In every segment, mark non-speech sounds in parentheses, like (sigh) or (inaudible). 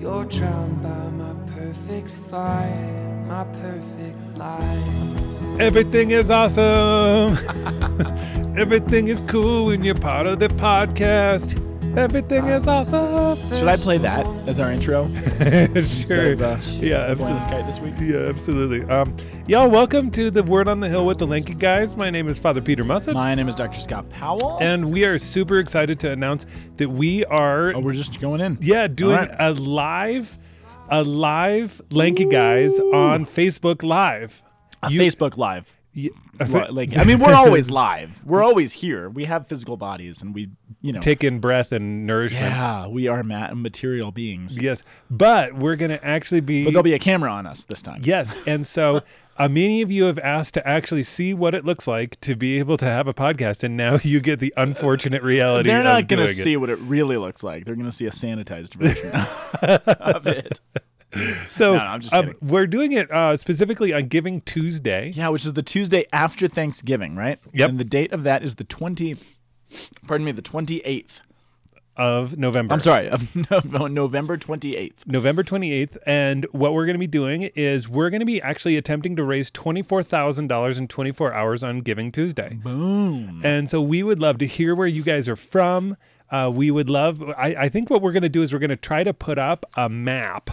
You're drowned by my perfect fire, my perfect life. Everything is awesome. (laughs) Everything is cool when you're part of the podcast. Everything is awesome. Should I play that as our intro? (laughs) sure. of, uh, yeah, Boy in the absolutely. This week? Yeah, absolutely. Um, y'all, welcome to the Word on the Hill with the Lanky Guys. My name is Father Peter Mussett. My name is Dr. Scott Powell. and we are super excited to announce that we are, oh, we're just going in. yeah, doing All right. a live, a live Lanky Guys on Facebook Live. A You- Facebook Live. Y- a Li- fa- Like, I mean, we're always (laughs) live. We're always here. We have physical bodies, and we, you know, take in breath and nourishment. yeah, we are ma- material beings. Yes, but we're going to actually be. But there'll be a camera on us this time. Yes, and so (laughs) uh, many of you have asked to actually see what it looks like to be able to have a podcast, and now (laughs) you get the unfortunate reality. They're not going to doing it. see what it really looks like. They're going to see a sanitized version of it. (laughs) So No, no, um, we're doing it uh, specifically on Giving Tuesday. Yeah, which is the Tuesday after Thanksgiving, right? Yep. And the date of that is the 20, pardon me, the 28th. of November. I'm sorry, of (laughs) no- November 28th. November 28th. And what we're going to be doing is we're going to be actually attempting to raise $24,000 in 24 hours on Giving Tuesday. Boom. And so we would love to hear where you guys are from. Uh, we would love, I, I think what we're going to do is we're going to try to put up a map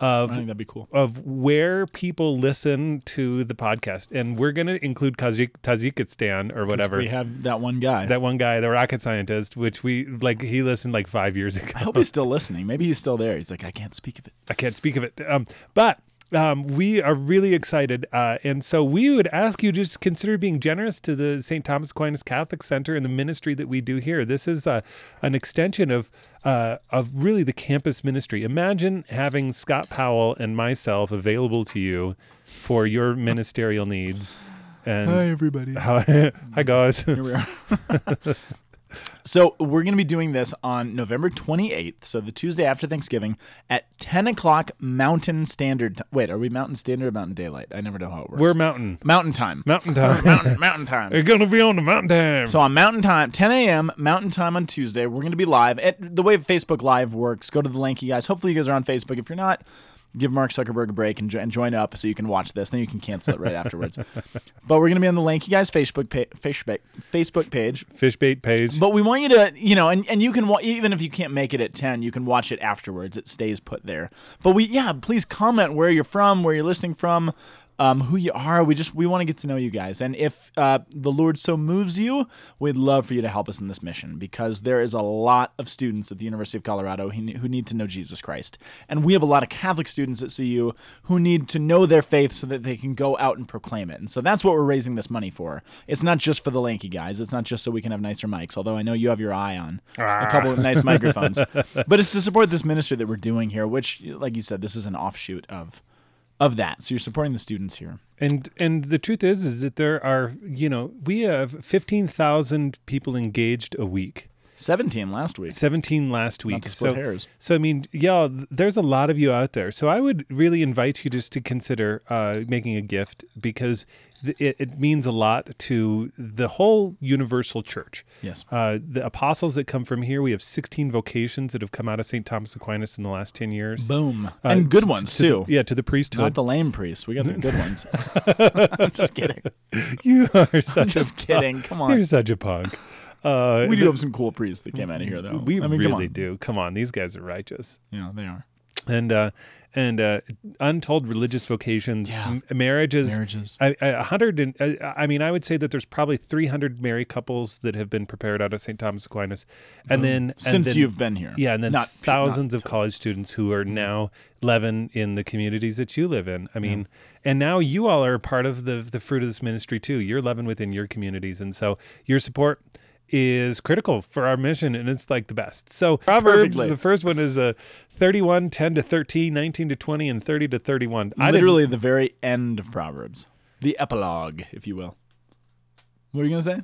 I of think that'd be cool. of where people listen to the podcast, and we're going to include Tajik- Tajikistan or whatever. We have that one guy. that one guy, the rocket scientist, which we like, he listened like five years ago. I hope he's still listening. Maybe he's still there. He's like, I can't speak of it. I can't speak of it. Um, but um, we are really excited. Uh, and so we would ask you just consider being generous to the St. Thomas Aquinas Catholic Center and the ministry that we do here. This is uh, an extension of. Uh, of really the campus ministry. Imagine having Scott Powell and myself available to you for your ministerial needs. And hi, everybody. Hi, (laughs) hi guys. Here we are. (laughs) so we're going to be doing this on November 28th, so the Tuesday after Thanksgiving at 10 o'clock Mountain Standard. T- Wait, are we Mountain Standard or Mountain Daylight? I never know how it works. We're mountain. Mountain Time. Mountain (laughs) time. Mountain, mountain Time. (laughs) We're gonna be on the mountain time. So on Mountain Time, 10 a.m. Mountain Time on Tuesday, we're going to be live. At the way Facebook Live works, go to the Lanky guys. Hopefully, you guys are on Facebook. If you're not, give Mark Zuckerberg a break and, jo- and join up so you can watch this. Then you can cancel it right afterwards. (laughs) But we're going to be on the Lanky guys Facebook pa- Facebook Facebook page. Fishbait page. But we want you to, you know, and, and you can wa- even if you can't make it at 10, you can watch it afterwards. It stays put there. But we, yeah, please comment where you're from, where you're listening from, um, who you are. We just we want to get to know you guys. And if uh, the Lord so moves you, we'd love for you to help us in this mission because there is a lot of students at the University of Colorado who, who need to know Jesus Christ, and we have a lot of Catholic students at CU who need to know their faith so that they can go out and proclaim it. And so that's what we're raising this money for. It's not just for the lanky guys. It's not just so we can have nicer mics. Although I know you have your eye on a couple of nice microphones, (laughs) but it's to support this ministry that we're doing here. Which, like you said, this is an offshoot of of that. So you're supporting the students here. And and the truth is is that there are, you know, we have 15,000 people engaged a week. 17 last week. 17 last week. so hairs. so I mean, yeah, there's a lot of you out there. So I would really invite you just to consider uh, making a gift because th- it, it means a lot to the whole universal church. Yes. Uh, the apostles that come from here, we have 16 vocations that have come out of St. Thomas Aquinas in the last 10 years. Boom. Uh, and good ones to the- too. yeah, to the priesthood. Not the lame priests. We got the good ones. I'm (laughs) (laughs) just kidding. you are (laughs) such Just a punk. kidding. Come on. You're such a punk. Uh, We do have some cool priests that came out of here, though. we I mean, really come do. Come on, these guys are righteous. Yeah, they are. And uh, and uh, untold religious vocations, Yeah. m- marriages. Marriages. I, hundred and I mean, I would say that there's probably 300 married couples that have been prepared out of St. Thomas Aquinas, and then and Since then- you've been here. yeah, and then Not- thousands not- of college students who are now living in the communities that you live in. I mean, and now you all are part of the the fruit of this ministry too. You're living within your communities, and so your support is critical for our mission and it's like the best. So Proverbs, Perfectly. the first one is uh, 31, 10 to 13, 19 to 20, and 30 to 31. I Literally the very end of Proverbs. The epilogue, if you will. What were you going to say?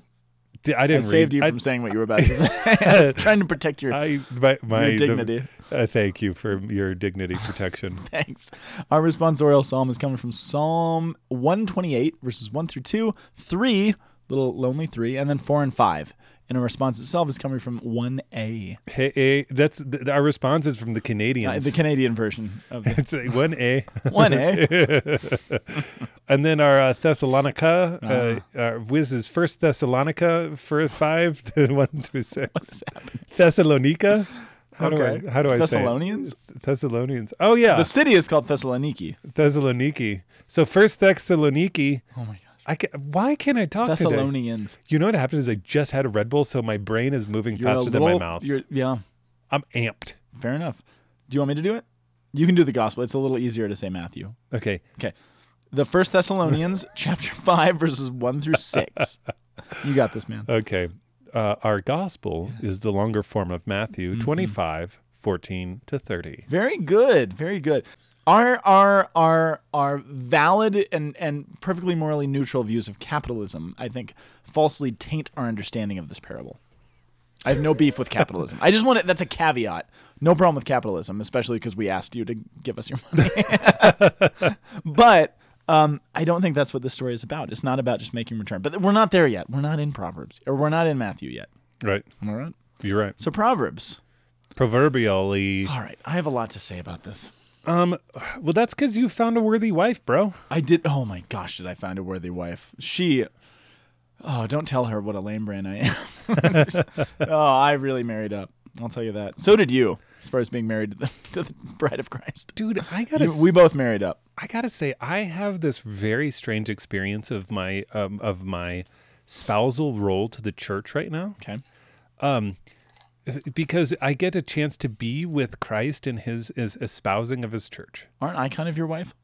I I didn't saved read. you from saying what you were about to say. (laughs) I was (laughs) trying to protect your, I, I my, my your the- dignity. uh, thank you for your dignity protection. (laughs) Thanks. Our responsorial psalm is coming from Psalm 128, verses 1 through 2, 3, little lonely three, and then four and five. And a response itself is coming from one A, Hey, eh, that's th- our response is from the Canadians. the Canadian version of the (laughs) it's a one A. one A. (laughs) And then our uh, Thessalonica, uh, uh, Wiz is First Thessalonica for five, (laughs) one through six. What's? Thessalonica. How Okay. do I how do I Thessalonians? say it? Thessalonians? Oh yeah, The city is called Thessaloniki. Thessaloniki. So First Thessaloniki. Oh my gosh. I can, why can't I talk today? Thessalonians. You know what happened is I just had a Red Bull, so my brain is moving You're faster than my mouth. You're, yeah, I'm amped. fair enough. Do you want me to do it? You can do the gospel. It's a little easier to say Matthew. Okay. Okay. The First Thessalonians, (laughs) chapter five, verses one through six. (laughs) You got this, man. Okay. Uh, our gospel is the longer form of Matthew Mm-hmm. 25, 14 to 30. Very good. Very good. Our our our our valid and and perfectly morally neutral views of capitalism, I think, falsely taint our understanding of this parable. I have no beef with capitalism. I just want to, that's a caveat. No problem with capitalism, especially because we asked you to give us your money. (laughs) but um, I don't think that's what this story is about. It's not about just making return. But we're not there yet. We're not in Proverbs, or we're not in Matthew yet. Right. All right. You're right. So Proverbs. Proverbially. All right. I have a lot to say about this. Um, well, that's because you found a worthy wife, bro. I did. Oh my gosh, did I find a worthy wife? She. Oh, don't tell her what a lame brand I am. (laughs) oh, I really married up. I'll tell you that. So did you, as far as being married to the, (laughs) to the bride of Christ. Dude, I gotta. You- we both married up. I gotta say, I have this very strange experience of my um, of my spousal role to the church right now. Okay. Because I get a chance to be with Christ in his, his espousing of his church. Aren't I kind of your wife?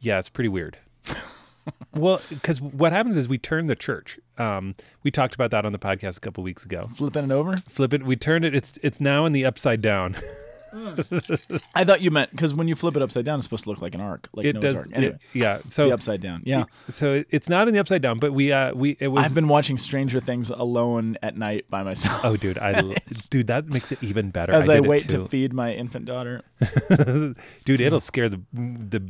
Yeah, it's pretty weird. (laughs) well, because what happens is we turn the church. Um, we talked about that on the podcast a couple weeks ago. Flipping it over? Flip it. We turn it. It's it's now in the upside down. (laughs) (laughs) I thought you meant because when you flip it upside down, it's supposed to look like an arc, like it Noah's does. Ark. Anyway, it- yeah. the So upside down. Yeah. so it- it's not in the upside down, but we uh we it was. I've been watching Stranger Things alone at night by myself. oh, dude, I (laughs) dude that makes it even better. as I, it wait to feed my infant daughter, (laughs) dude, it'll scare the the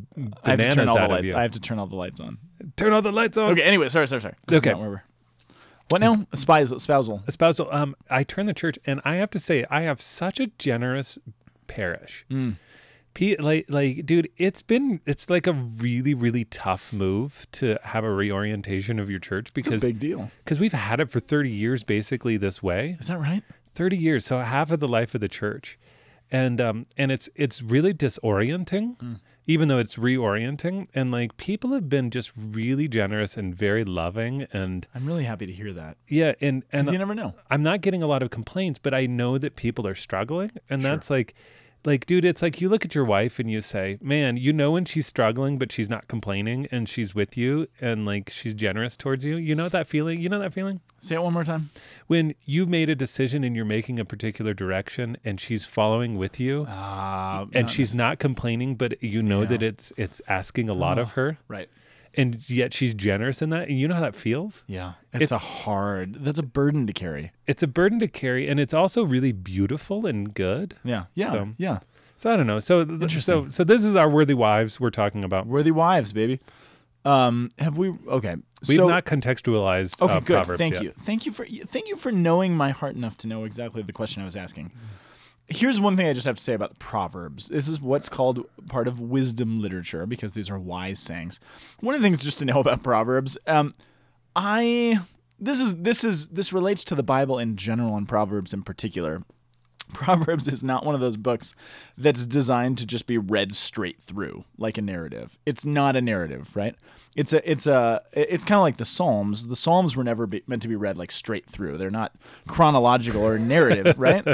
I bananas turn all the out of lights. you. I have to turn all the lights on. Turn all the lights on. Okay. Anyway, sorry, sorry, sorry. This is Okay. not where we're- What now? Spousal. Spousal. espousal um i turn the church and i have to say i have such a generous parish Mm. P- like like dude it's been it's like a really really tough move to have a reorientation of your church It's a because big deal. because we've had it for 30 years basically this way Is that right? 30 years so half of the life of the church and um and it's it's really disorienting Mm. Even though it's reorienting and like people have been just really generous and very loving and I'm really happy to hear that. yeah and and you never know. I'm not getting a lot of complaints, but I know that people are struggling. And that's like, like, dude, it's like you look at your wife and you say, man, you know when she's struggling, but she's not complaining and she's with you and like she's generous towards you. You know that feeling? You know that feeling? Say it one more time. When you made a decision and you're making a particular direction and she's following with you Uh, and she's not complaining, but you know that it's it's asking a lot of her right. And yet she's generous in that. And you know how that feels? Yeah, it's, a hard. That's a burden to carry. It's a burden to carry and it's also really beautiful and good. Yeah, yeah, So- yeah. So I don't know. So so so this is our worthy wives we're talking about. Worthy wives, baby. Um, have we? Okay, We've so, not contextualized Okay, uh, good. Proverbs Thank yet. you. Thank you for thank you for knowing my heart enough to know exactly the question I was asking. Here's one thing I just have to say about the Proverbs. This is what's called part of wisdom literature because these are wise sayings. One of the things just to know about Proverbs, um, I this is this is this relates to the Bible in general and Proverbs in particular. (laughs) Proverbs is not one of those books that's designed to just be read straight through like a narrative. It's not a narrative, right? It's a it's a it's kind of like the Psalms. The Psalms were never be, meant to be read like straight through. They're not chronological or narrative, (laughs) right?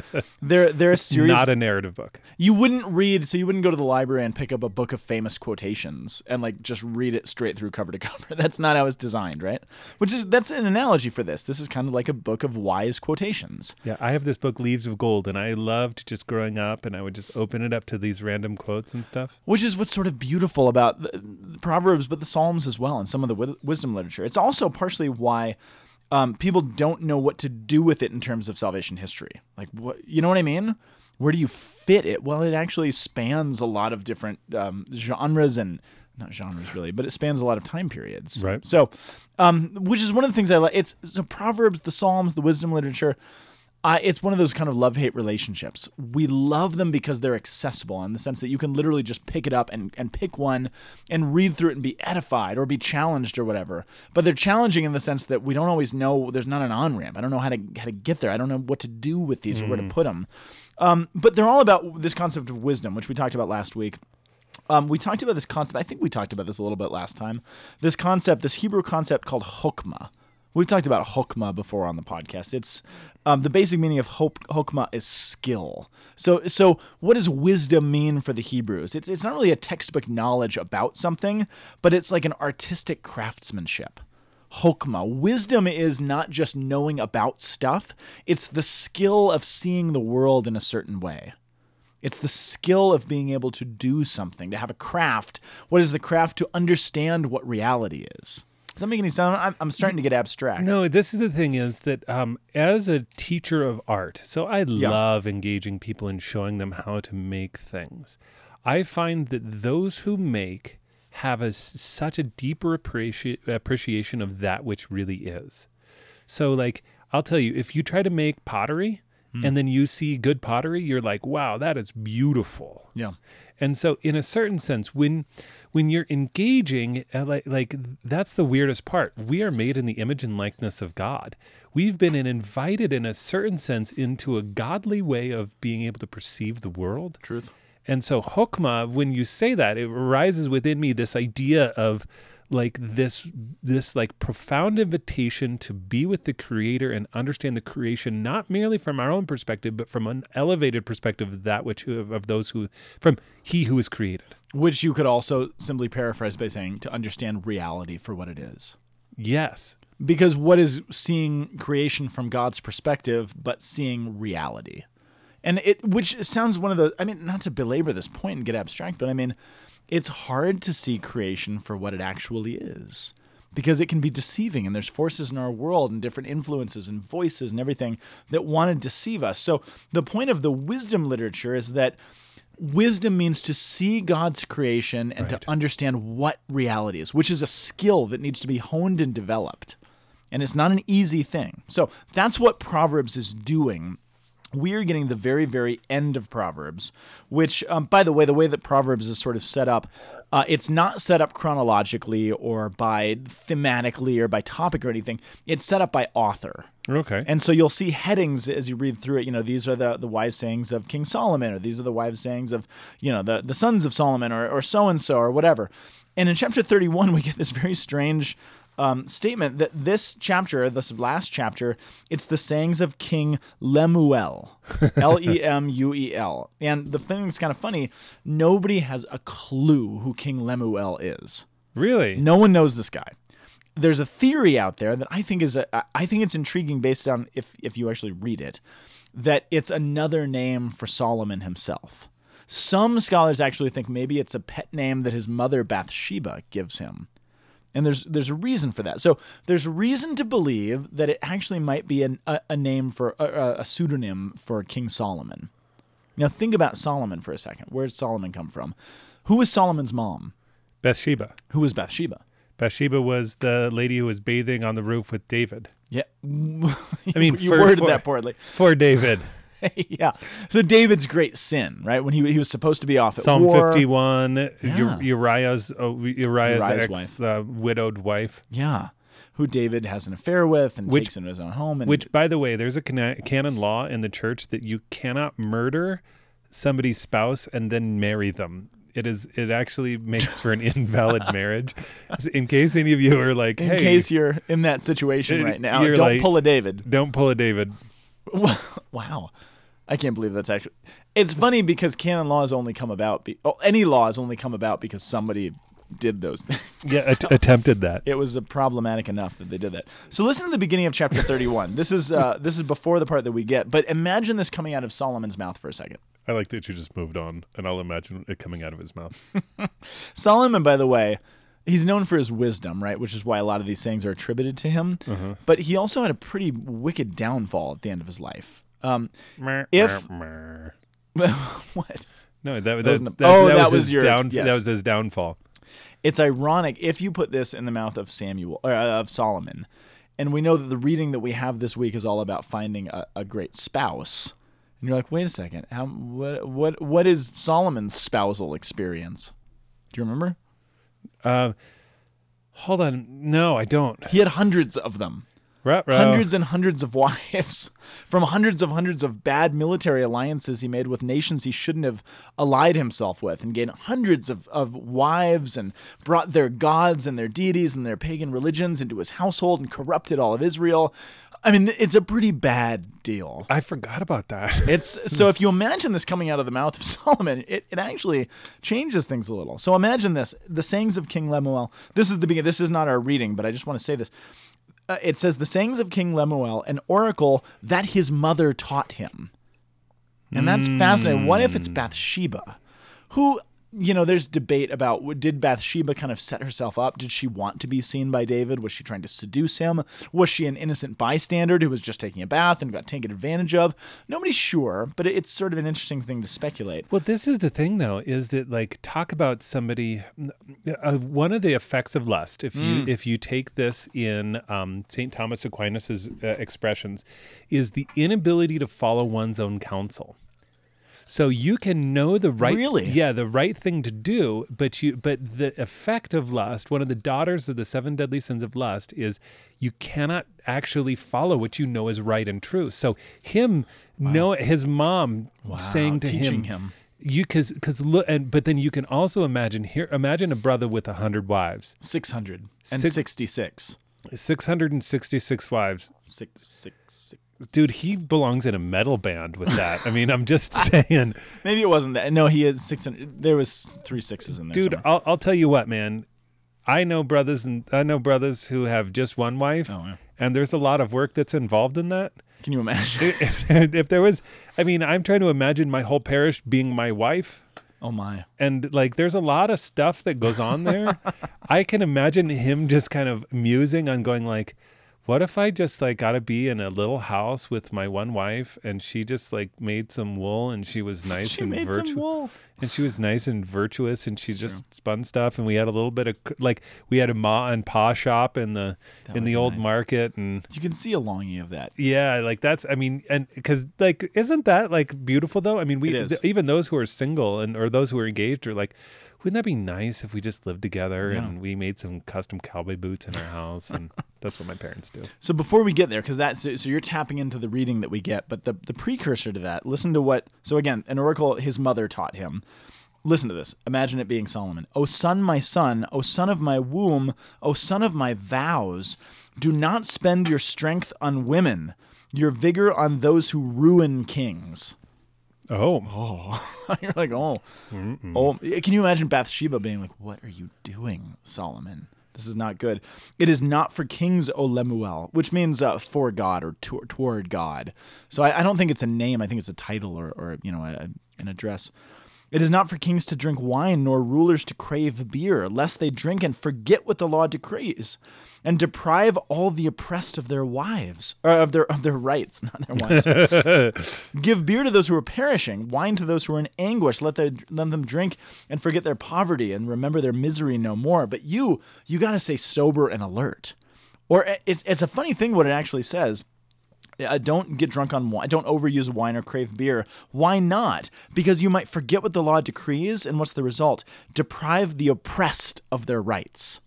They're they're a series Not a narrative book. you wouldn't read so you wouldn't go to the library and pick up a book of famous quotations and like just read it straight through cover to (laughs) cover that's not how it's designed right which is that's an analogy for this this is kind of like a book of wise quotations Yeah, I have this book, Leaves of Gold, and I loved just growing up, and I would just open it up to these random quotes and stuff. which is what's sort of beautiful about the, the proverbs but the psalms as well and some of the wi- wisdom literature it's also partially why um, people don't know what to do with it in terms of salvation history like what you know what i mean where do you fit it well it actually spans a lot of different um, genres and not genres really, but it spans a lot of time periods. Right. So, um, which is one of the things I like. It's so Proverbs, the Psalms, the wisdom literature. Uh, it's one of those kind of love hate relationships. We love them because they're accessible in the sense that you can literally just pick it up and, and pick one and read through it and be edified or be challenged or whatever. But they're challenging in the sense that we don't always know, there's not an on ramp. I don't know how to, how to get there. I don't know what to do with these or where to put them. Um, but they're all about this concept of wisdom, which we talked about last week. Um, we talked about this concept. I think we talked about this a little bit last time. This concept, this Hebrew concept called chokmah. We've talked about chokmah before on the podcast. It's um, the basic meaning of hok- chokmah is skill. So, so what does wisdom mean for the Hebrews? It's, it's not really a textbook knowledge about something, but it's like an artistic craftsmanship. Chokmah. Wisdom is not just knowing about stuff, it's the skill of seeing the world in a certain way. It's the skill of being able to do something, to have a craft. What is the craft? To understand what reality is. Does that make any sense? I'm, I'm starting to get abstract. No, this is the thing is that um, as a teacher of art, so I love engaging people and showing them how to make things. I find that those who make have a, such a deeper appreci- appreciation of that which really is. So, like, I'll tell you, if you try to make pottery and then you see good pottery, you're like, wow, that is beautiful. Yeah. And so, in a certain sense, when when you're engaging, uh, like like that's the weirdest part. We are made in the image and likeness of God. We've been invited, in a certain sense, into a godly way of being able to perceive the world. Truth. And so, hokmah, when you say that, it arises within me this idea of like this this like profound invitation to be with the creator and understand the creation not merely from our own perspective but from an elevated perspective of that which of, of those who from he who is created Which you could also simply paraphrase by saying to understand reality for what it is. yes Because what is seeing creation from God's perspective, but seeing reality? And it, which sounds one of the, I mean, not to belabor this point and get abstract, but I mean, it's hard to see creation for what it actually is because it can be deceiving and there's forces in our world and different influences and voices and everything that want to deceive us. So the point of the wisdom literature is that wisdom means to see God's creation and to understand what reality is, which is a skill that needs to be honed and developed. And it's not an easy thing. So that's what Proverbs is doing we are getting the very, very end of Proverbs, which, um, by the way, the way that Proverbs is sort of set up, uh, it's not set up chronologically or by thematically or by topic or anything. It's set up by author. okay And so you'll see headings as you read through it. You know, these are the, the wise sayings of King Solomon, or these are the wise sayings of, you know, the, the sons of Solomon, or, or so and so, or whatever. And in chapter 31, we get this very strange um, statement that this chapter, this last chapter, it's the sayings of King Lemuel, (laughs) L E M U E L. And the thing that's kind of funny, nobody has a clue who King Lemuel is. really No one knows this guy. There's a theory out there that I think is a, I think it's intriguing based on if if you actually read it, that it's another name for Solomon himself. Some scholars actually think maybe it's a pet name that his mother Bathsheba gives him. And there's there's a reason for that. So there's reason to believe that it actually might be an, a, a name for a, a pseudonym for King Solomon. Now think about Solomon for a second. Where did Solomon come from? Who was Solomon's mom? bathsheba Who was Bathsheba? bathsheba was the lady who was bathing on the roof with david Yeah. (laughs) I mean, you for- worded for- that poorly. for david (laughs) yeah. So David's great sin, right? When he he was supposed to be off at psalm war. 51 Yeah. Ur- uriah's uh, uriah's, Uriah's ex wife. Uh, widowed wife Yeah. Who David has an affair with and Which- takes into his own home. And Which, by the way, there's a canon law in the church that you cannot murder somebody's spouse and then marry them. It is. It actually makes for an (laughs) invalid marriage. In case any of you are like, in "Hey, case you're in that situation right now, don't like- pull a David. don't pull a David." (laughs) wow. I can't believe that's actually. It's funny because canon laws only come about. Be, oh, any laws only come about because somebody did those things. Yeah, (laughs) att- attempted that. it was problematic enough that they did that. So listen to the beginning of chapter 31. this is uh, (laughs) this is before the part that we get, but imagine this coming out of Solomon's mouth for a second. I like that you just moved on, and I'll imagine it coming out of his mouth. (laughs) Solomon, by the way, he's known for his wisdom, right? Which is why a lot of these things are attributed to him. But he also had a pretty wicked downfall at the end of his life. Um, If- (laughs) what? no, that, that, wasn't was oh, that was was his your- down. yes. That was his downfall. It's ironic if you put this in the mouth of Samuel or uh, of Solomon, and we know that the reading that we have this week is all about finding a, a great spouse. And you're like, wait a second, how what what what is Solomon's spousal experience? Do you remember? Uh, hold on. No, I don't. He had hundreds of them. Ruh-roh. hundreds and hundreds of (laughs) wives from hundreds of hundreds of bad military alliances he made with nations he shouldn't have allied himself with and gained hundreds of, of wives and brought their gods and their deities and their pagan religions into his household and corrupted all of Israel. I mean, it's a pretty bad deal. I forgot about that. (laughs) It's so if you imagine this coming out of the mouth of (laughs) Solomon, it, it actually changes things a little. So imagine this: the sayings of King Lemuel. This is the beginning. This is not our reading, but I just want to say this. Uh, it says the sayings of King Lemuel, an oracle that his mother taught him, and that's fascinating. What if it's Bathsheba, who you know, there's debate about did Bathsheba kind of set herself up? Did she want to be seen by David? Was she trying to seduce him? Was she an innocent bystander who was just taking a bath and got taken advantage of? Nobody's sure, but it's sort of an interesting thing to speculate. Well, this is the thing, though, is that like talk about somebody. Uh, one of the effects of lust, if you if you take this in um, Saint Thomas Aquinas's uh, expressions, is the inability to follow one's own counsel. So you can know the right, Really? yeah, the right thing to do, but you, but the effect of lust, one of the daughters of the seven deadly sins of lust, is you cannot actually follow what you know is right and true. So him, know his mom saying to teaching him, him. you because because look and but then you can also imagine here imagine a brother with a hundred wives 600 and Six- 66. 666 wives Six, six, six. Dude he belongs in a metal band with that i mean i'm just (laughs) saying Maybe it wasn't that. No, he had 600. There was three sixes in there. dude somewhere. I'll, I'll tell you what man i know brothers and i know brothers who have just one wife Oh, yeah. and there's a lot of work that's involved in that Can you imagine? (laughs) if, if there was i mean i'm trying to imagine my whole parish being my wife oh, my. and like there's a lot of stuff that goes on there (laughs) i can imagine him just kind of musing on going like what if i just like got to be in a little house with my one wife and she just like made some wool and she was (laughs) nice She and made some virtuous wool. And she was nice and virtuous and she It's just spun stuff and we had a little bit of like we had a ma and pa shop in the That in the old nice. market and You can see a longing of that. yeah, like that's. I mean, and because like, isn't that like beautiful though? I mean, we th- even those who are single and or those who are engaged are like, wouldn't that be nice if we just lived together Yeah. and we made some custom cowboy boots in our house? And (laughs) that's what my parents do. So before we get there, because that's so, so you're tapping into the reading that we get, but the the precursor to that, listen to what. So again, an oracle his mother taught him. Listen to this. Imagine it being Solomon. O son, my son, O son of my womb, O son of my vows, do not spend your strength on women, your vigor on those who ruin kings. Oh, (laughs) You're like, oh, oh. Can you imagine Bathsheba being like, "What are you doing, Solomon? This is not good. It is not for kings, O Lemuel, which means uh, for God or to- toward God. So I, I don't think it's a name. I think it's a title or, or you know, a, an address. It is not for kings to drink wine, nor rulers to crave beer, lest they drink and forget what the law decrees, and deprive all the oppressed of their wives, or of their of their rights, (laughs) not their wives. (laughs) Give beer to those who are perishing, wine to those who are in anguish. Let, the, let them drink and forget their poverty and remember their misery no more. But you, you got to stay sober and alert. Or uh, it's, it's a funny thing what it actually says. Don't get drunk on wine. Don't overuse wine or crave beer. Why not? Because you might forget what the law decrees, and what's the result? Deprive the oppressed of their rights.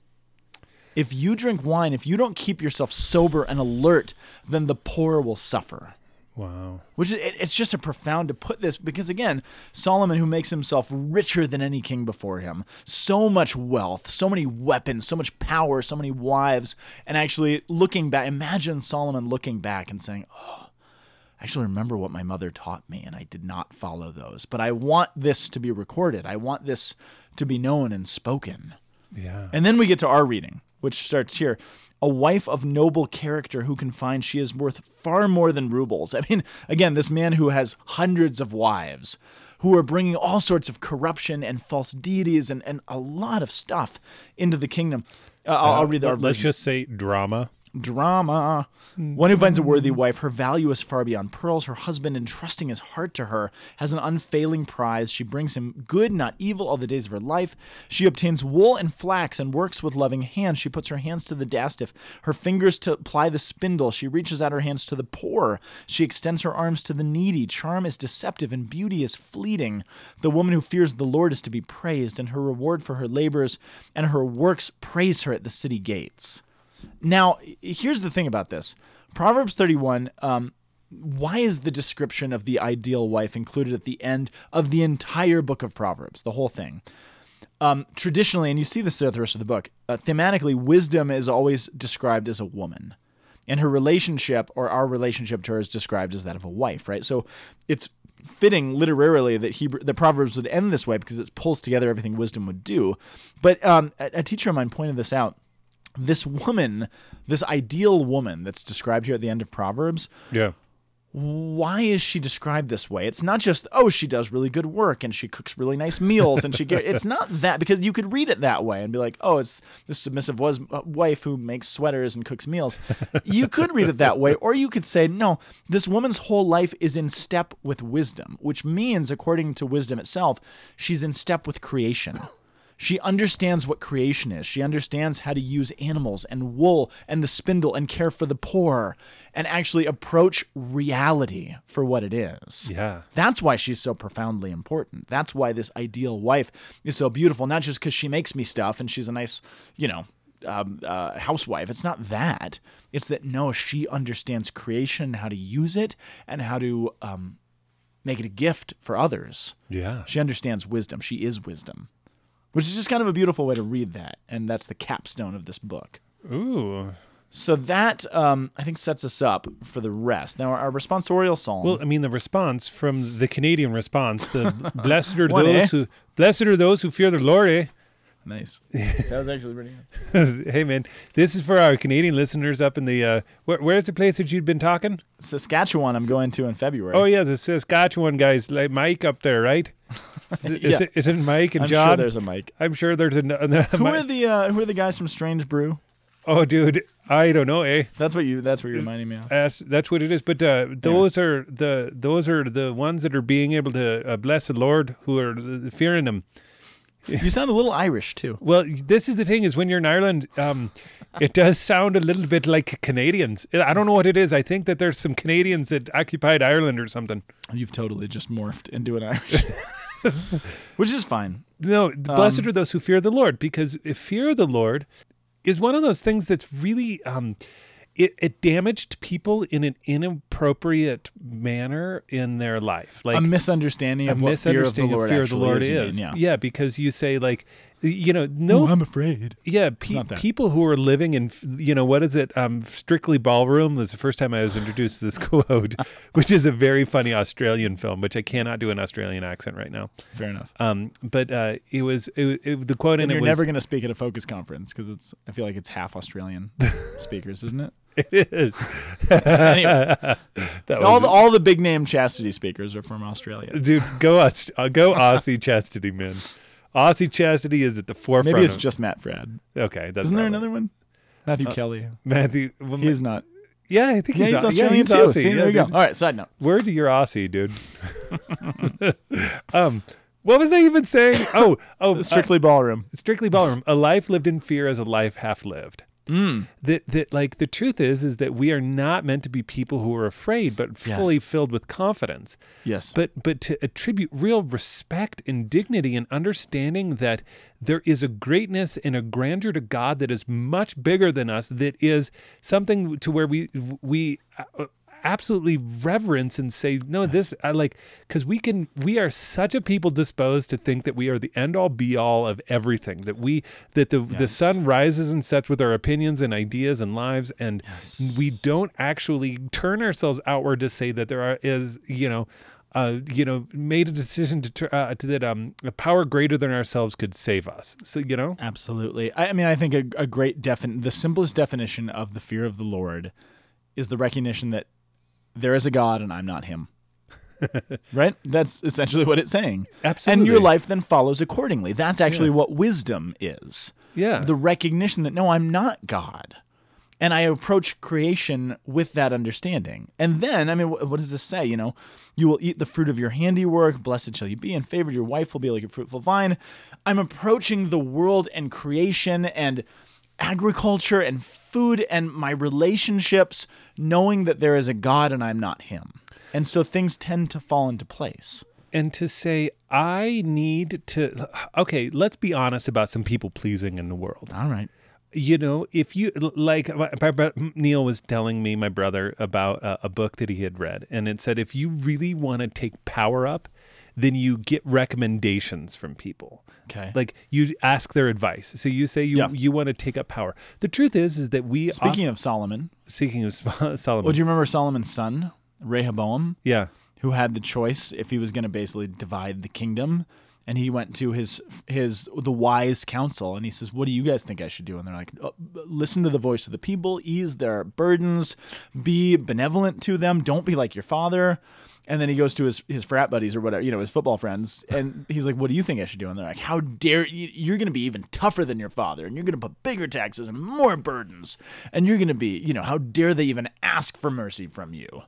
If you drink wine, if you don't keep yourself sober and alert, then the poor will suffer wow. which it, it's just a profound to put this because again solomon who makes himself richer than any king before him so much wealth so many weapons so much power so many wives and actually looking back imagine solomon looking back and saying oh I actually remember what my mother taught me and i did not follow those but i want this to be recorded i want this to be known and spoken Yeah. and then we get to our reading, which starts here. A wife of noble character who can find she is worth far more than rubles. (laughs) I mean, again, this man who has hundreds of wives who are bringing all sorts of corruption and false deities and, and a lot of stuff into the kingdom. Uh, I'll, I'll read our Let's version. just say drama. Drama. Mm-hmm. One who finds a worthy wife, her value is far beyond pearls. Her husband, entrusting his heart to her, has an unfailing prize. She brings him good, not evil, all the days of her life. She obtains wool and flax and works with loving hands. She puts her hands to the distaff, her fingers to ply the spindle. She reaches out her hands to the poor. She extends her arms to the needy. Charm is deceptive and beauty is fleeting. The woman who fears the Lord is to be praised, and her reward for her labors and her works praise her at the city gates. Now, here's the thing about this Proverbs 31. Um, why is the description of the ideal wife included at the end of the entire book of Proverbs, the whole thing? Um, traditionally, and you see this throughout the rest of the book, uh, thematically, wisdom is always described as a woman. And her relationship, or our relationship to her, is described as that of a wife, right? So it's fitting literarily that Hebrew, the Proverbs would end this way because it pulls together everything wisdom would do. But um, a, a teacher of mine pointed this out this woman, this ideal woman that's described here at the end of Proverbs, Yeah. why is she described this way? It's not just oh she does really good work and she cooks really nice meals and she get, it's (laughs) not that because you could read it that way and be like oh it's this submissive was, uh, wife who makes sweaters and cooks meals. you (laughs) could read it that way or you could say no this woman's whole life is in step with wisdom, which means according to wisdom itself she's in step with creation. She understands what creation is. She understands how to use animals and wool and the spindle and care for the poor and actually approach reality for what it is. Yeah. That's why she's so profoundly important. That's why this ideal wife is so beautiful, not just because she makes me stuff and she's a nice, you know, um, uh, housewife. It's not that. It's that no, she understands creation, how to use it, and how to um, make it a gift for others. Yeah. She understands wisdom. She is wisdom, which is just kind of a beautiful way to read that. And that's the capstone of this book. Ooh. So that, um, I think, sets us up for the rest. Now, our responsorial psalm. Well, I mean, the response from the Canadian response, the (laughs) blessed are those eh? who blessed are those who fear the Lord. Eh? Nice. (laughs) that was actually pretty good. (laughs) hey, man, this is for our Canadian listeners up in the uh, where, where's the place that you'd been talking? Saskatchewan, I'm going to in February. Oh yeah, the Saskatchewan guys, like Mike up there, right? Is it, is (laughs) Yeah. it, is it Mike and I'm John? sure there's a Mike. I'm sure there's a. Who are the uh, Who are the guys from Strange Brew? oh, dude, I don't know, eh? That's what you. That's what you're reminding me of. That's, that's what it is. But uh, those are the those are the ones that are being able to uh, bless the Lord, who are uh, fearing Him. You sound a little Irish too. Well, this is the thing: is when you're in Ireland, um, it does sound a little bit like Canadians. I don't know what it is. I think that there's some Canadians that occupied Ireland or something. You've totally just morphed into an Irish, (laughs) which is fine. No, blessed Um, are those who fear the Lord, because if fear of the Lord is one of those things that's really um, it, it damaged people in an inappropriate manner in their life, like a misunderstanding a of what fear of the misunderstanding Lord, of fear of the Lord is. is. mean, yeah. because you say like, you know, no, I'm afraid. yeah, pe- people who are living in, you know, what is it? Um, Strictly Ballroom was the first time I was introduced to this (laughs) quote, which is a very funny Australian film, which I cannot do an Australian accent right now. Fair enough. Um, but uh, it was it, it, the quote And in you're it was never going to speak at a focus conference because it's. I feel like it's half Australian (laughs) speakers, isn't it? It is Anyway, (laughs) all the all the big name chastity speakers are from Australia. dude go uh, go (laughs) Aussie chastity man. Aussie chastity is at the forefront. Maybe it's of- just Matt Fradd. okay. That's Isn't there another one? Matthew Kelly. Matthew? well, He's not. yeah, I think Yeah, he's, he's Australian yeah, he's too. See, yeah, there you go. All right, side note. Word to your Aussie, dude. (laughs) um, what was I even saying? Oh, oh, uh, Strictly ballroom. strictly ballroom. A life lived in fear as a life half lived. Mm. That that like the truth is is that we are not meant to be people who are afraid, but Yes. fully filled with confidence. Yes. But but to attribute real respect and dignity and understanding that there is a greatness and a grandeur to God that is much bigger than us. That is something to where we we. Absolutely reverence and say no this i like because we can we are such a people disposed to think that we are the end all be all of everything that we that the the sun rises and sets with our opinions and ideas and lives and Yes. we don't actually turn ourselves outward to say that there are is you know uh, you know, made a decision to, uh, to that um, a power greater than ourselves could save us. So you know, Absolutely. I, I mean, I think a, a great defin the simplest definition of the fear of the Lord is the recognition that there is a God and I'm not him. (laughs) right? That's essentially what it's saying. Absolutely. And your life then follows accordingly. That's actually what wisdom is. yeah, The recognition that no, I'm not God. And I approach creation with that understanding. And then, I mean, wh- what does this say? You know, you will eat the fruit of your handiwork. Blessed shall you be, and favored. Your wife will be like a fruitful vine. I'm approaching the world and creation and agriculture and food and my relationships knowing that there is a God and I'm not him. And so things tend to fall into place. and to say I need to okay, let's be honest about some people pleasing in the world. All right. You know, if you like my, my Neil was telling me my brother about a, a book that he had read and it said if you really want to take power up, then you get recommendations from people. Okay. Like you ask their advice. So you say you Yeah. you want to take up power. The truth is is that we Speaking of Solomon, speaking of (laughs) Solomon. well, do you remember Solomon's son, Rehoboam, yeah. who had the choice if he was going to basically divide the kingdom? And he went to his his the wise council, and he says, "What do you guys think I should do?" And they're like, "Oh, "Listen to the voice of the people, ease their burdens, be benevolent to them, don't be like your father." And then he goes to his, his frat buddies or whatever, you know, his football friends, and he's like, "What do you think I should do?" And they're like, "How dare you? You're going to be even tougher than your father, and you're going to put bigger taxes and more burdens, and you're going to be, you know, how dare they even ask for mercy from you?"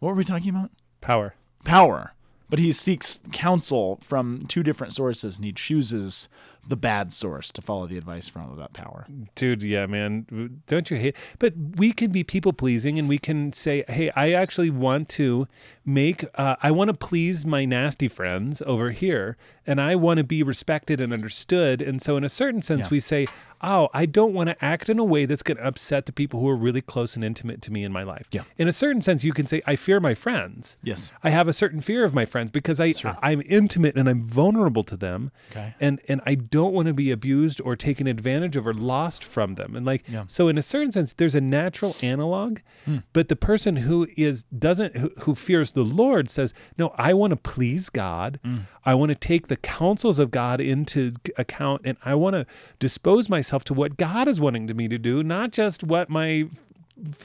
What were we talking about? Power. power. But he seeks counsel from two different sources and he chooses the bad source to follow the advice from about power. Dude, yeah, man. Don't you hate? But we can be people pleasing and we can say, hey, I actually want to make, uh, I want to please my nasty friends over here and I want to be respected and understood. And so, in a certain sense, Yeah. we say, oh, I don't want to act in a way that's going to upset the people who are really close and intimate to me in my life. Yeah. In a certain sense, you can say, I fear my friends. Yes. I have a certain fear of my friends because I, I'm intimate and I'm vulnerable to them. Okay. And and I don't want to be abused or taken advantage of or lost from them. And like Yeah. so in a certain sense there's a natural analog, Hmm. but the person who is doesn't who, who fears the Lord says, "No, I want to please God. Hmm. I want to take the counsels of God into account and I want to dispose myself to what God is wanting to me to do, not just what my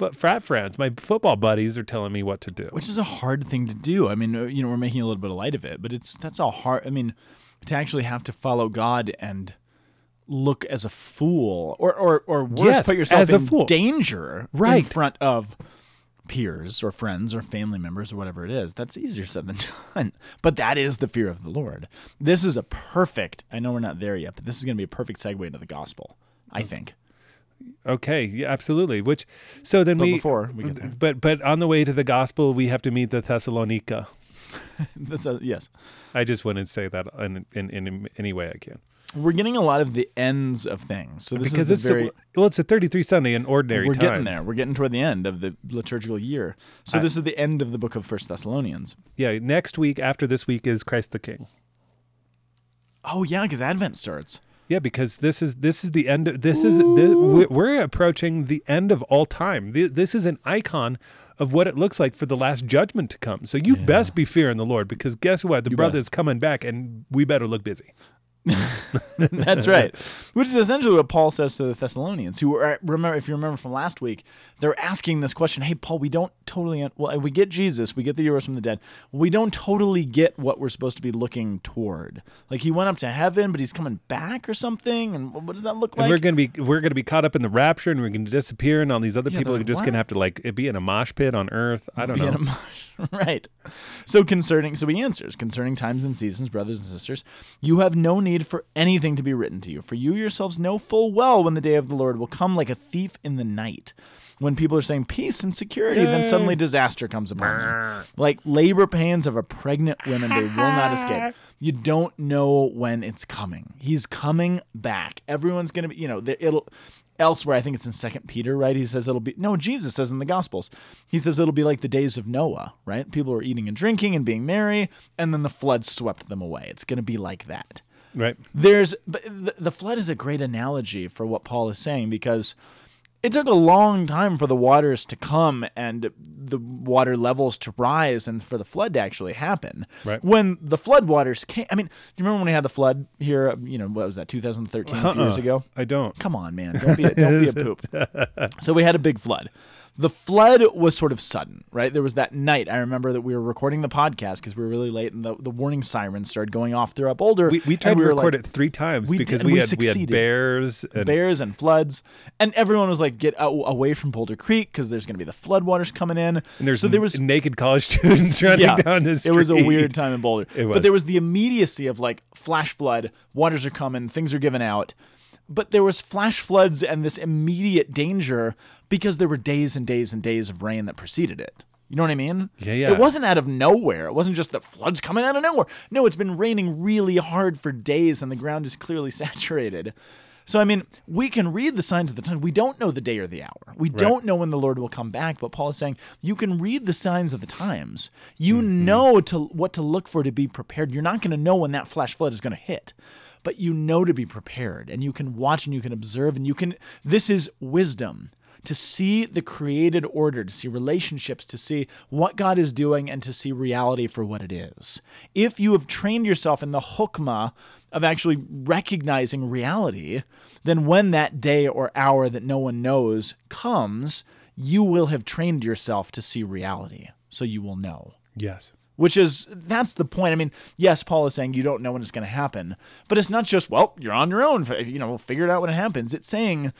f- frat friends, my football buddies are telling me what to do." Which is a hard thing to do. I mean, uh, you know, we're making a little bit of light of it, but it's that's all hard. I mean, to actually have to follow God and look as a fool or or or worse Yes, put yourself as a in fool. danger in front of peers or friends or family members or whatever it is that's easier said than (laughs) done but that is the fear of the lord this is a perfect i know we're not there yet but this is going to be a perfect segue into the gospel i mm. think Okay, yeah, absolutely. Which so then But we before we get there. but but on the way to the gospel, we have to meet the Thessalonica. (laughs) Yes I just want to say that in in, in any way I can we're getting a lot of the ends of things so this because is it's very well, it's a thirty three Sunday in ordinary we're getting there we're getting toward the end of the liturgical year so I- this is the end of the book of first thessalonians Yeah, next week after this week is Christ the King. oh yeah because advent starts Yeah, because this is this is the end. Of, this is we- we're approaching the end of all time. This is an icon of what it looks like for the last judgment to come. So you best be fearing the Lord, because guess what? The You brother's best. coming back, and we better look busy. (laughs) That's right. Which is essentially what Paul says to the Thessalonians, who are, remember, if you remember from last week, they're asking this question. Hey, Paul, we don't totally, well, we get Jesus, we get the Euros from the dead. We don't totally get what we're supposed to be looking toward. Like he went up to heaven, but he's coming back or something. And what does that look And like? we're gonna be we're gonna be caught up in the rapture, and we're gonna disappear, and all these other Yeah, people are just gonna have to like be in a mosh pit on Earth. I don't Be in know. a mosh- (laughs) right. So concerning, so he answers concerning times and seasons, brothers and sisters, you have no need for anything to be written to you, for you yourselves know full well when the day of the Lord will come like a thief in the night. When people are saying peace and security, then suddenly disaster comes upon them. Ah. Like labor pains of a pregnant woman, they will not escape. (laughs) You don't know when it's coming. He's coming back. Everyone's gonna be, you know, there- it'll elsewhere i think it's in second peter right he says it'll be no jesus says in the gospels he says it'll be like the days of noah right people are eating and drinking and being merry and then the flood swept them away it's going to be like that Right. there's but the, the flood is a great analogy for what paul is saying because it took a long time for the waters to come and the water levels to rise and for the flood to actually happen. Right. When the flood waters came, I mean, do you remember when we had the flood here? You know, what was that, 2013, a few years Uh-uh. ago? I don't. Come on, man. Don't be a, don't be a poop. (laughs) so we had a big flood. The flood was sort of sudden, right? There was that night. I remember that we were recording the podcast because we were really late, and the, the warning sirens started going off throughout Boulder. We, we tried to were record like, it three times we because did, we, we had we had bears and bears and floods, and everyone was like, "Get out, away from Boulder Creek because there's going to be the floodwaters coming in." and there's so there was naked college (laughs) students running yeah, down the street. It was a weird time in Boulder. But there was the immediacy of like flash flood, waters are coming, things are given out. But there was flash floods and this immediate danger because there were days and days and days of rain that preceded it. You know what I mean? Yeah, yeah. It wasn't out of nowhere. It wasn't just that floods coming out of nowhere. No, it's been raining really hard for days and the ground is clearly (laughs) saturated. So, I mean, we can read the signs of the time. We don't know the day or the hour. We don't know when the Lord will come back, but Paul is saying you can read the signs of the times. You Mm-hmm. know to what to look for to be prepared. You're not going to know when that flash flood is going to hit, but you know to be prepared and you can watch and you can observe and you can this is wisdom to see the created order, to see relationships, to see what God is doing, and to see reality for what it is. If you have trained yourself in the hukmah of actually recognizing reality, then when that day or hour that no one knows comes, you will have trained yourself to see reality. So you will know yes. which is that's the point. I mean, yes, Paul is saying you don't know when it's going to happen, but it's not just well, you're on your own. You know, figure it out when it happens. It's saying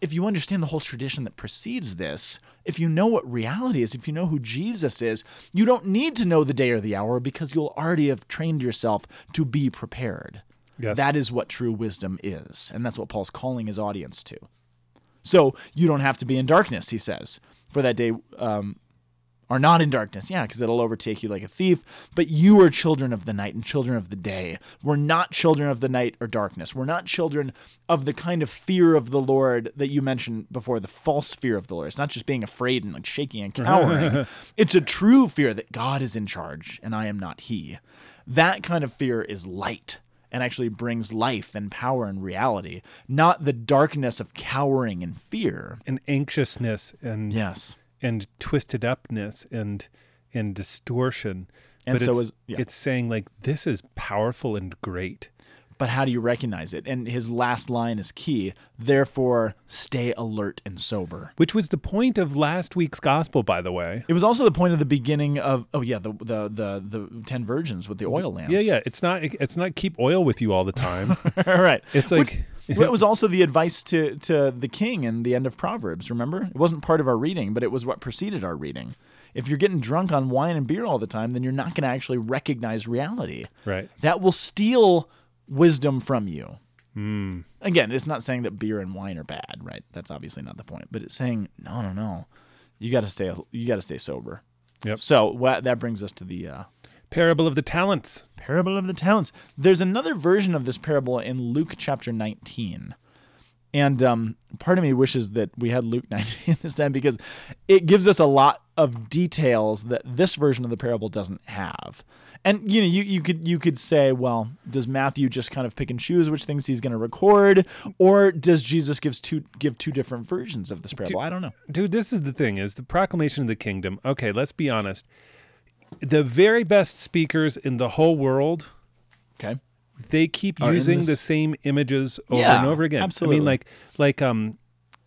if you understand the whole tradition that precedes this, if you know what reality is, if you know who Jesus is, you don't need to know the day or the hour because you'll already have trained yourself to be prepared. Yes. That is what true wisdom is, and that's what Paul's calling his audience to. So you don't have to be in darkness, he says, for that day um, are not in darkness. Yeah, because it'll overtake you like a thief. But you are children of the night and children of the day. We're not children of the night or darkness. We're not children of the kind of fear of the Lord that you mentioned before, the false fear of the Lord. It's not just being afraid and like shaking and cowering. (laughs) it's a true fear that God is in charge and I am not He. That kind of fear is light and actually brings life and power and reality, not the darkness of cowering and fear. And anxiousness and Yes. And twisted upness and and distortion. And but so it's, is- yeah. it's saying like this is powerful and great. But how do you recognize it? And his last line is key. Therefore, stay alert and sober. Which was the point of last week's gospel, by the way. It was also the point of the beginning of oh yeah the the the, the ten virgins with the oil lamps. Yeah, yeah. It's not it's not keep oil with you all the time. (laughs) right. It's like Well, it was also the advice to to the king in the end of Proverbs. Remember, it wasn't part of our reading, but it was what preceded our reading. If you're getting drunk on wine and beer all the time, then you're not going to actually recognize reality. right. That will steal wisdom from you. Hmm. Again, it's not saying that beer and wine are bad, right? That's obviously not the point. But it's saying no, no, no. You got to stay. You got to stay sober. Yep. So wha- that brings us to the uh, Parable of the talents. parable of the talents. There's another version of this parable in Luke chapter 19. And um, part of me wishes that we had Luke (laughs) 19 this time because it gives us a lot of details that this version of the parable doesn't have. And you know, you, you could you could say, well, does Matthew just kind of pick and choose which things he's going to record, or does Jesus gives two give two different versions of this parable? I don't know. Dude, this is the thing is the proclamation of the kingdom. Okay, let's be honest. The very best speakers in the whole world, Okay. they keep Are using the same images over Yeah, and over again. absolutely. I mean like like um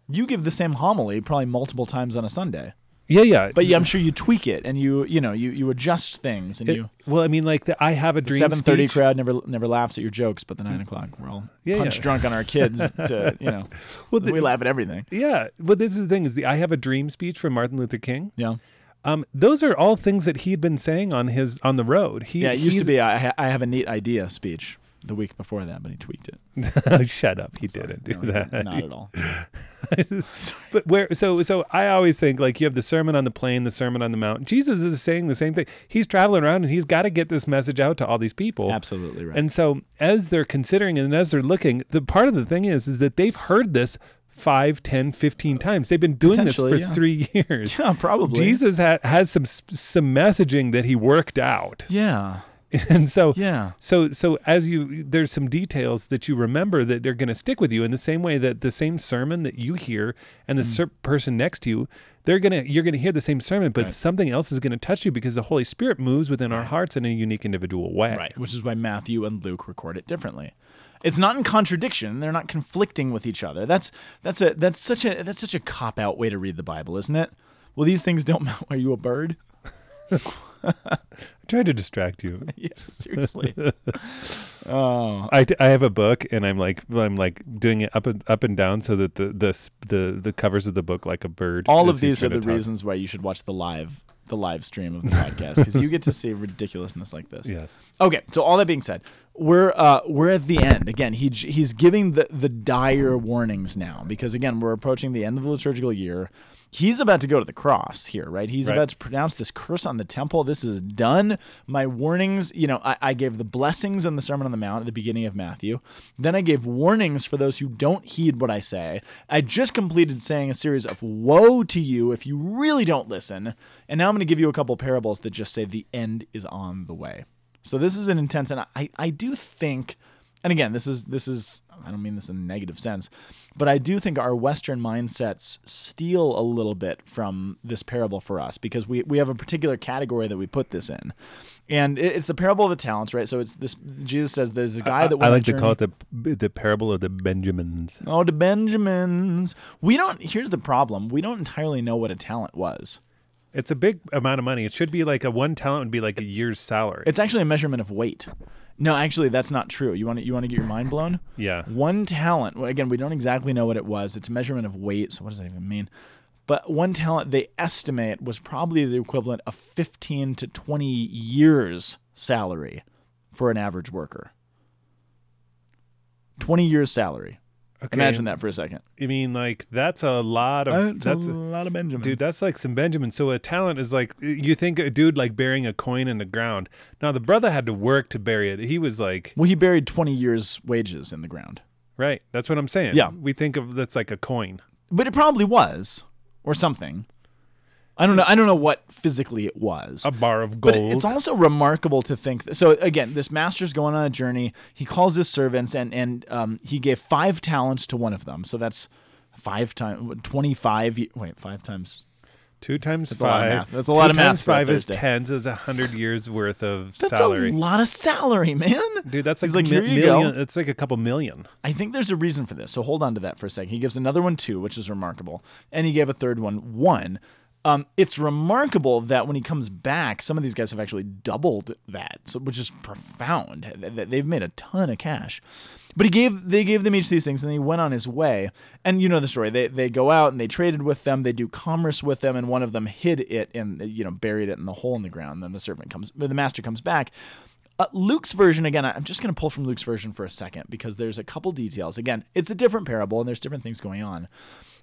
You give the same homily probably multiple times on a Sunday. yeah, yeah. But yeah, I'm sure you tweak it and you you know you you adjust things and It- you. well, I mean like the I have a dream seven thirty crowd never never laughs at your jokes, but the nine o'clock we're all Yeah, punch yeah. drunk on our kids. (laughs) To you know, Well, the- we laugh at everything. Yeah, but this is the thing: is the "I Have a Dream" speech from Martin Luther King. Yeah, Um, those are all things that he'd been saying on his on the road. He, yeah. It used to be I, ha- I have a neat idea speech the week before that, but he tweaked it. (laughs) Shut up! He didn't do No, that. Not at all. (laughs) But where? So so I always think like you have the Sermon on the Plain, the Sermon on the Mount. Jesus is saying the same thing. He's traveling around and he's got to get this message out to all these people. Absolutely right. And so as they're considering and as they're looking, the part of the thing is is that they've heard this 5, 10, 15 times. They've been doing this for yeah. 3 (laughs) years. yeah, probably. Jesus ha- has some some messaging that he worked out. Yeah, (laughs) And so yeah. so so as you there's some details that you remember that they're going to stick with you in the same way that the same sermon that you hear and Mm. the person next to you they're going to you're going to hear the same sermon but Right. something else is going to touch you because the Holy Spirit moves within our hearts in a unique individual way. Right, which is why Matthew and Luke record it differently. It's not in contradiction; they're not conflicting with each other. That's that's a that's such a that's such a cop out way to read the Bible, isn't it? Well, these things don't (laughs) matter. Are you a bird? (laughs) I tried to distract you. (laughs) yeah, seriously. oh, I, I have a book and I'm like I'm like doing it up and up and down so that the the the, the covers of the book like a bird. all of these are the reasons why you should watch the live the live stream of the podcast because you get to see ridiculousness like this. Yes. Okay, so all that being said, we're uh, we're at the end again. He he's giving the the dire warnings now because again we're approaching the end of the liturgical year. He's about to go to the cross here, right? He's Right. about to pronounce this curse on the temple. This is done. My warnings, you know, I, I gave the blessings in the Sermon on the Mount at the beginning of Matthew. Then I gave warnings for those who don't heed what I say. I just completed saying a series of woe to you if you really don't listen. And now I'm going to give you a couple parables that just say the end is on the way. So this is an intense, and I, I do think, and again, this is this is I don't mean this in a negative sense, but I do think our Western mindsets steal a little bit from this parable for us because we we have a particular category that we put this in, and it's the parable of the talents, right? So it's this Jesus says there's a guy that I, I like to call it the the parable of the Benjamins. Oh, the Benjamins. We don't. Here's the problem. We don't entirely know what a talent was. It's a big amount of money. It should be like a one talent would be like a year's salary. It's actually a measurement of weight. No, actually, that's not true. You want to you want to get your mind blown? yeah. One talent. well, Again, we don't exactly know what it was. It's a measurement of weight. So what does that even mean? But one talent they estimate was probably the equivalent of 15 to 20 years salary for an average worker. 20 years salary. Okay. Imagine that for a second. I mean, like that's a lot of that's a lot of Benjamin. dude. That's like some Benjamin. So a talent is like you think a dude like burying a coin in the ground. Now the brother had to work to bury it. He was like, Well, he buried 20 years' wages in the ground. right. That's what I'm saying. Yeah. We think of that's like a coin. But it probably was or something. I don't know. I don't know what physically it was. A bar of gold. But it's also remarkable to think. That, so again, this master's going on a journey. He calls his servants, and and um, he gave five talents to one of them. So that's five times twenty-five. Wait, five times. Two times That's a lot of five. math. That's a lot of math times for a five is tens. Is a hundred years worth of That's salary. That's a lot of salary, man. Dude, that's like, He's like, mi- here you million. go. It's like a couple million. I think there's a reason for this. So hold on to that for a second. He gives another one two, which is remarkable, and he gave a third one one. Um, it's remarkable that when he comes back, some of these guys have actually doubled that, so which is profound. Th- th- They've made a ton of cash. But he gave they gave them each these things, and he went on his way. And you know the story. They they go out and they traded with them. They do commerce with them, and one of them hid it and you know buried it in the hole in the ground. Then the servant comes, the master comes back. Uh, Luke's version, again, I'm just going to pull from Luke's version for a second because there's a couple details. Again, it's a different parable and there's different things going on.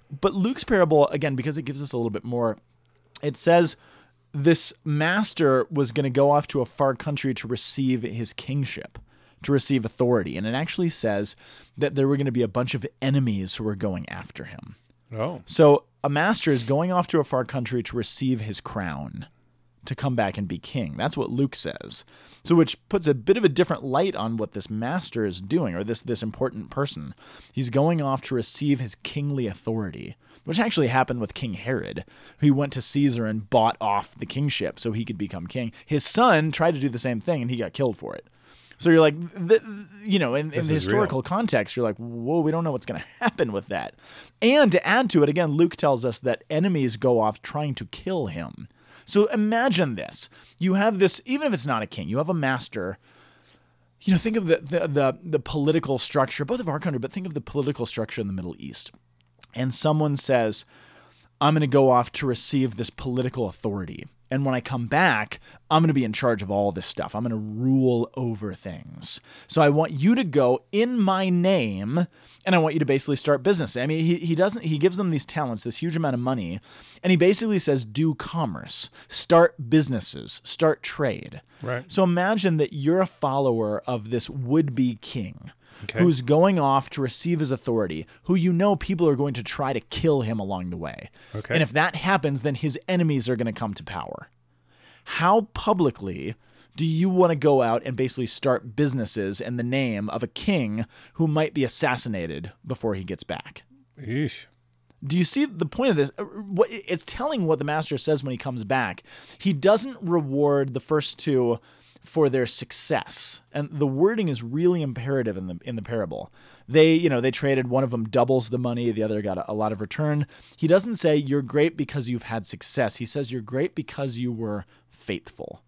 But Luke's parable, again, because it gives us a little bit more, it says this master was going to go off to a far country to receive his kingship, to receive authority. And it actually says that there were going to be a bunch of enemies who were going after him. Oh. So a master is going off to a far country to receive his crown, to come back and be king. That's what Luke says. So which puts a bit of a different light on what this master is doing, or this this important person. He's going off to receive his kingly authority, which actually happened with King Herod, who went to Caesar and bought off the kingship so he could become king. His son tried to do the same thing and he got killed for it. So you're like, you know, in, in the is historical context, you're like, whoa, we don't know what's going (laughs) to happen with that. And to add to it, again, Luke tells us that enemies go off trying to kill him. So imagine this: you have this, even if it's not a king, you have a master. You know, think of the the the, the political structure, both of our country, but think of the political structure in the Middle East. And someone says, I'm going to go off to receive this political authority. And when I come back, I'm going to be in charge of all this stuff. I'm going to rule over things. So I want you to go in my name and I want you to basically start business. I mean, he, he doesn't, he gives them these talents, this huge amount of money, and he basically says, do commerce, start businesses, start trade. Right. So imagine that you're a follower of this would be king Okay. who's going off to receive his authority, who you know people are going to try to kill him along the way. Okay. And if that happens, then his enemies are going to come to power. How publicly do you want to go out and basically start businesses in the name of a king who might be assassinated before he gets back? Eesh. Do you see the point of this? Uh, it's telling what the master says when he comes back. He doesn't reward the first two for their success. And the wording is really imperative in the in the parable. They, you know, they traded one of them doubles the money, the other got a, a lot of return. He doesn't say you're great because you've had success. He says you're great because you were faithful.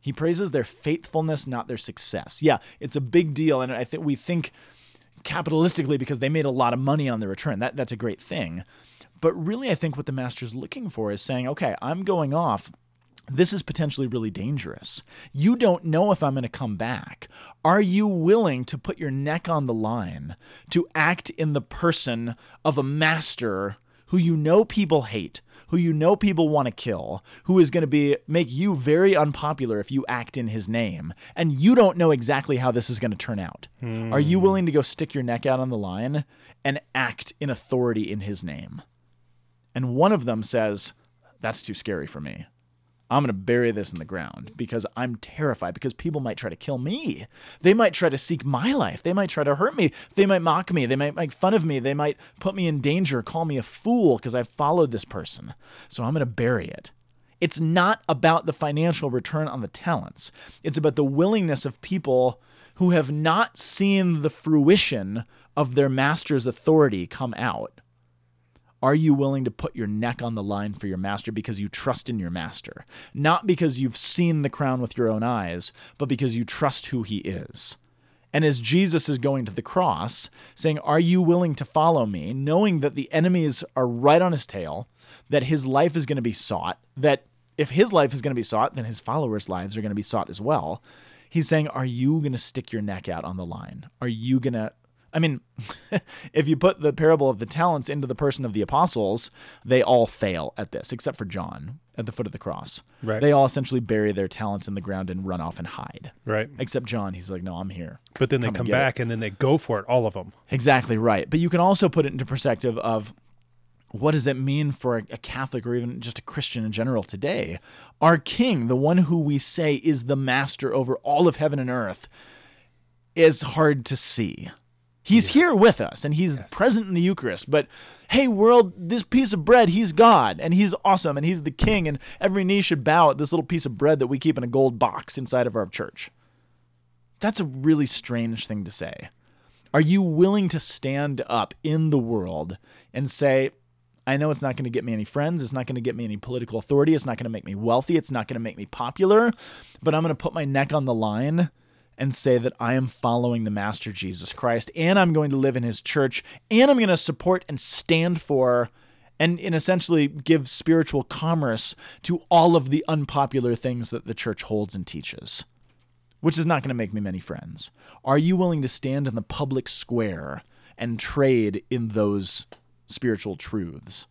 He praises their faithfulness, not their success. Yeah, it's a big deal and I think we think capitalistically because they made a lot of money on the return. That that's a great thing. But really I think what the master's looking for is saying, "Okay, I'm going off this is potentially really dangerous. You don't know if I'm going to come back. Are you willing to put your neck on the line to act in the person of a master who you know people hate, who you know people want to kill, who is going to be make you very unpopular if you act in his name, and you don't know exactly how this is going to turn out. Hmm. Are you willing to go stick your neck out on the line and act in authority in his name? And one of them says, That's too scary for me. I'm going to bury this in the ground because I'm terrified because people might try to kill me. They might try to seek my life. They might try to hurt me. They might mock me. They might make fun of me. They might put me in danger, call me a fool because I've followed this person. So I'm going to bury it. It's not about the financial return on the talents. It's about the willingness of people who have not seen the fruition of their master's authority come out are you willing to put your neck on the line for your master because you trust in your master? Not because you've seen the crown with your own eyes, but because you trust who he is. And as Jesus is going to the cross, saying, Are you willing to follow me? knowing that the enemies are right on his tail, that his life is going to be sought, that if his life is going to be sought, then his followers' lives are going to be sought as well. He's saying, Are you going to stick your neck out on the line? Are you going to I mean, (laughs) if you put the parable of the talents into the person of the apostles, they all fail at this, except for John at the foot of the cross. Right. They all essentially bury their talents in the ground and run off and hide. Right. Except John, he's like, no, I'm here. But then they Come and come get back and then they go for it, all of them. Exactly right. But you can also put it into perspective of what does it mean for a Catholic or even just a Christian in general today? Our King, the one who we say is the master over all of heaven and earth, is hard to see. He's here with us and he's present in the Eucharist. But hey, world, this piece of bread, he's God and he's awesome and he's the king, and every knee should bow at this little piece of bread that we keep in a gold box inside of our church. That's a really strange thing to say. Are you willing to stand up in the world and say, I know it's not going to get me any friends. It's not going to get me any political authority. It's not going to make me wealthy. It's not going to make me popular. But I'm going to put my neck on the line and say that I am following the Master Jesus Christ and I'm going to live in his church and I'm going to support and stand for and, and essentially give spiritual commerce to all of the unpopular things that the church holds and teaches, which is not going to make me many friends. Are you willing to stand in the public square and trade in those spiritual truths?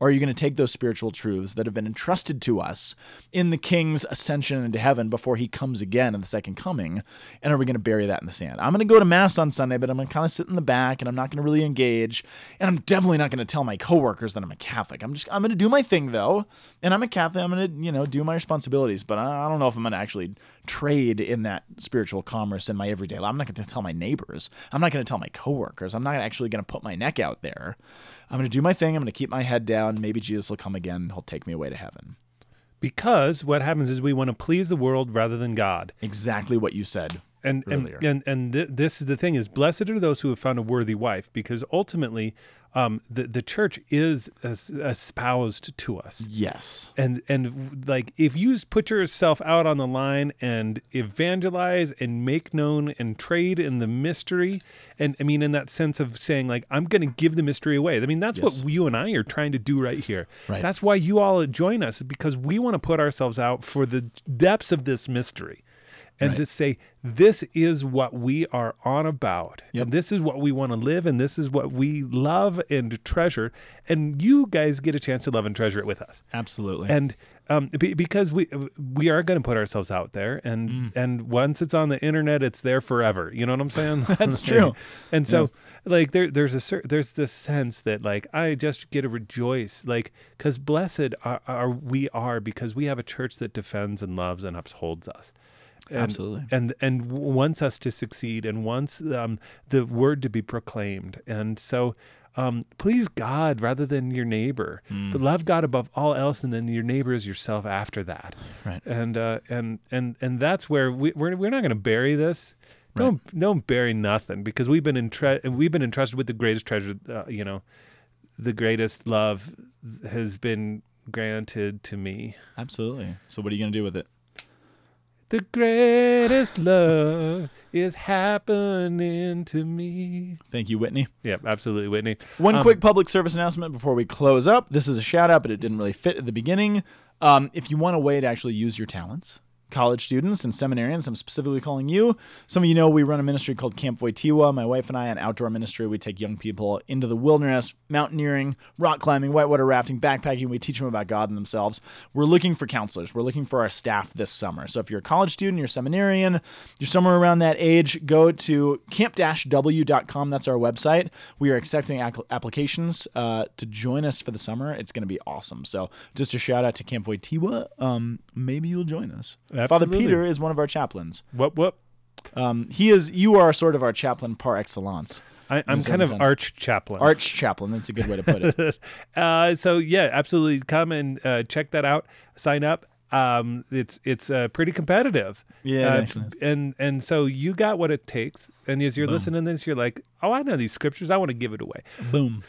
Or are you going to take those spiritual truths that have been entrusted to us in the King's ascension into heaven before he comes again in the second coming? And are we going to bury that in the sand? I'm going to go to Mass on Sunday, but I'm going to kind of sit in the back and I'm not going to really engage. And I'm definitely not going to tell my coworkers that I'm a Catholic. I'm just, I'm going to do my thing though. And I'm a Catholic. I'm going to, you know, do my responsibilities, but I I don't know if I'm going to actually trade in that spiritual commerce in my everyday life. I'm not going to tell my neighbors. I'm not going to tell my coworkers. I'm not actually going to put my neck out there. I'm going to do my thing. I'm going to keep my head down. Maybe Jesus will come again. And he'll take me away to heaven. Because what happens is we want to please the world rather than God. Exactly what you said. and earlier. and and and th- this is the thing is blessed are those who have found a worthy wife because ultimately um the the church is espoused to us Yes. and and like if you put yourself out on the line and evangelize and make known and trade in the mystery and i mean in that sense of saying like i'm going to give the mystery away i mean that's Yes. what you and i are trying to do right here Right. that's why you all join us because we want to put ourselves out for the depths of this mystery and Right. to say this is what we are on about and this is what we want to live and this is what we love and treasure and you guys get a chance to love and treasure it with us Absolutely. and um, be, because we we are going to put ourselves out there and Mm. and once it's on the internet it's there forever you know what i'm saying (laughs) That's (laughs) true. and so like there there's a cer- there's this sense that like i just get to rejoice like because blessed are, are we are because we have a church that defends and loves and upholds us and, Absolutely. and and wants us to succeed and wants um, the word to be proclaimed and so um, please God rather than your neighbor, Mm. but love God above all else, and then your neighbor is yourself after that. Right. And uh, and and and that's where we, we're we're not going to bury this. Don't don't bury nothing because we've been entre- we've been entrusted with the greatest treasure. Uh, you know, the greatest love has been granted to me. Absolutely. So what are you gonna do with it? The greatest love is happening to me. Thank you, Whitney. Yeah, absolutely, Whitney. One Um, quick public service announcement before we close up. This is a shout out, but it didn't really fit at the beginning. Um, if you want a way to actually use your talents, college students and seminarians, I'm specifically calling you. Some of you know we run a ministry called Camp Wojtyla. My wife and I, an outdoor ministry. We take young people into the wilderness, mountaineering, rock climbing, whitewater rafting, backpacking. We teach them about God and themselves. We're looking for counselors. We're looking for our staff this summer. So if you're a college student, you're a seminarian, you're somewhere around that age, go to camp-w.com. That's our website. We are accepting applications uh, to join us for the summer. It's going to be awesome. So just a shout out to Camp Wojtyla. Um, maybe you'll join us. Father Peter is one of our chaplains. What what? Um, he is. You are sort of our chaplain par excellence. I, I'm kind of sense. arch chaplain. Arch chaplain. That's a good way to put it. (laughs) Uh, so yeah, absolutely. Come and uh, check that out. Sign up. Um, it's it's uh, pretty competitive. Yeah, Uh, and and so you got what it takes. And as you're listening to this, you're like, oh, I know these scriptures. I want to give it away. Boom.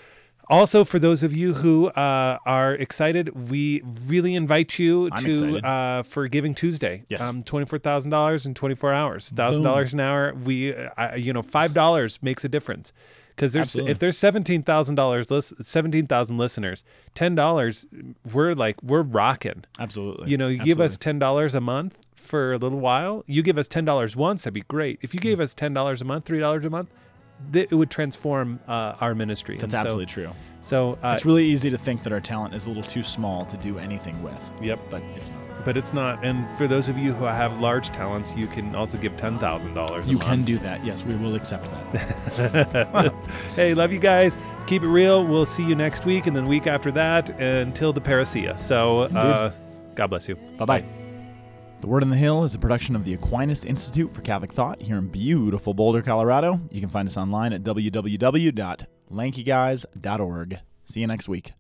Also, for those of you who uh, are excited, we really invite you I'm to uh, for Giving Tuesday. Yes. um, twenty four thousand dollars in twenty four hours, thousand dollars an hour. We, uh, you know, five dollars makes a difference because there's Absolutely. if there's seventeen thousand dollars, seventeen thousand listeners, ten dollars, we're like we're rocking. Absolutely. You know, you give us ten dollars a month for a little while. You give us ten dollars once, that'd be great. If you gave us ten dollars a month, three dollars a month, th- it would transform uh, our ministry. That's so- absolutely true. so uh, It's really easy to think that our talent is a little too small to do anything with, yep, but it's not. but it's not. And for those of you who have large talents, you can also give ten thousand dollars. You can do that. Yes, we will accept that. (laughs) hey, love you guys. Keep it real. We'll see you next week, and then week after that until the parousia. So, uh, God bless you. bye bye. The Word on the Hill is a production of the Aquinas Institute for Catholic Thought here in beautiful Boulder, Colorado. You can find us online at www.lankyguys.org. See you next week.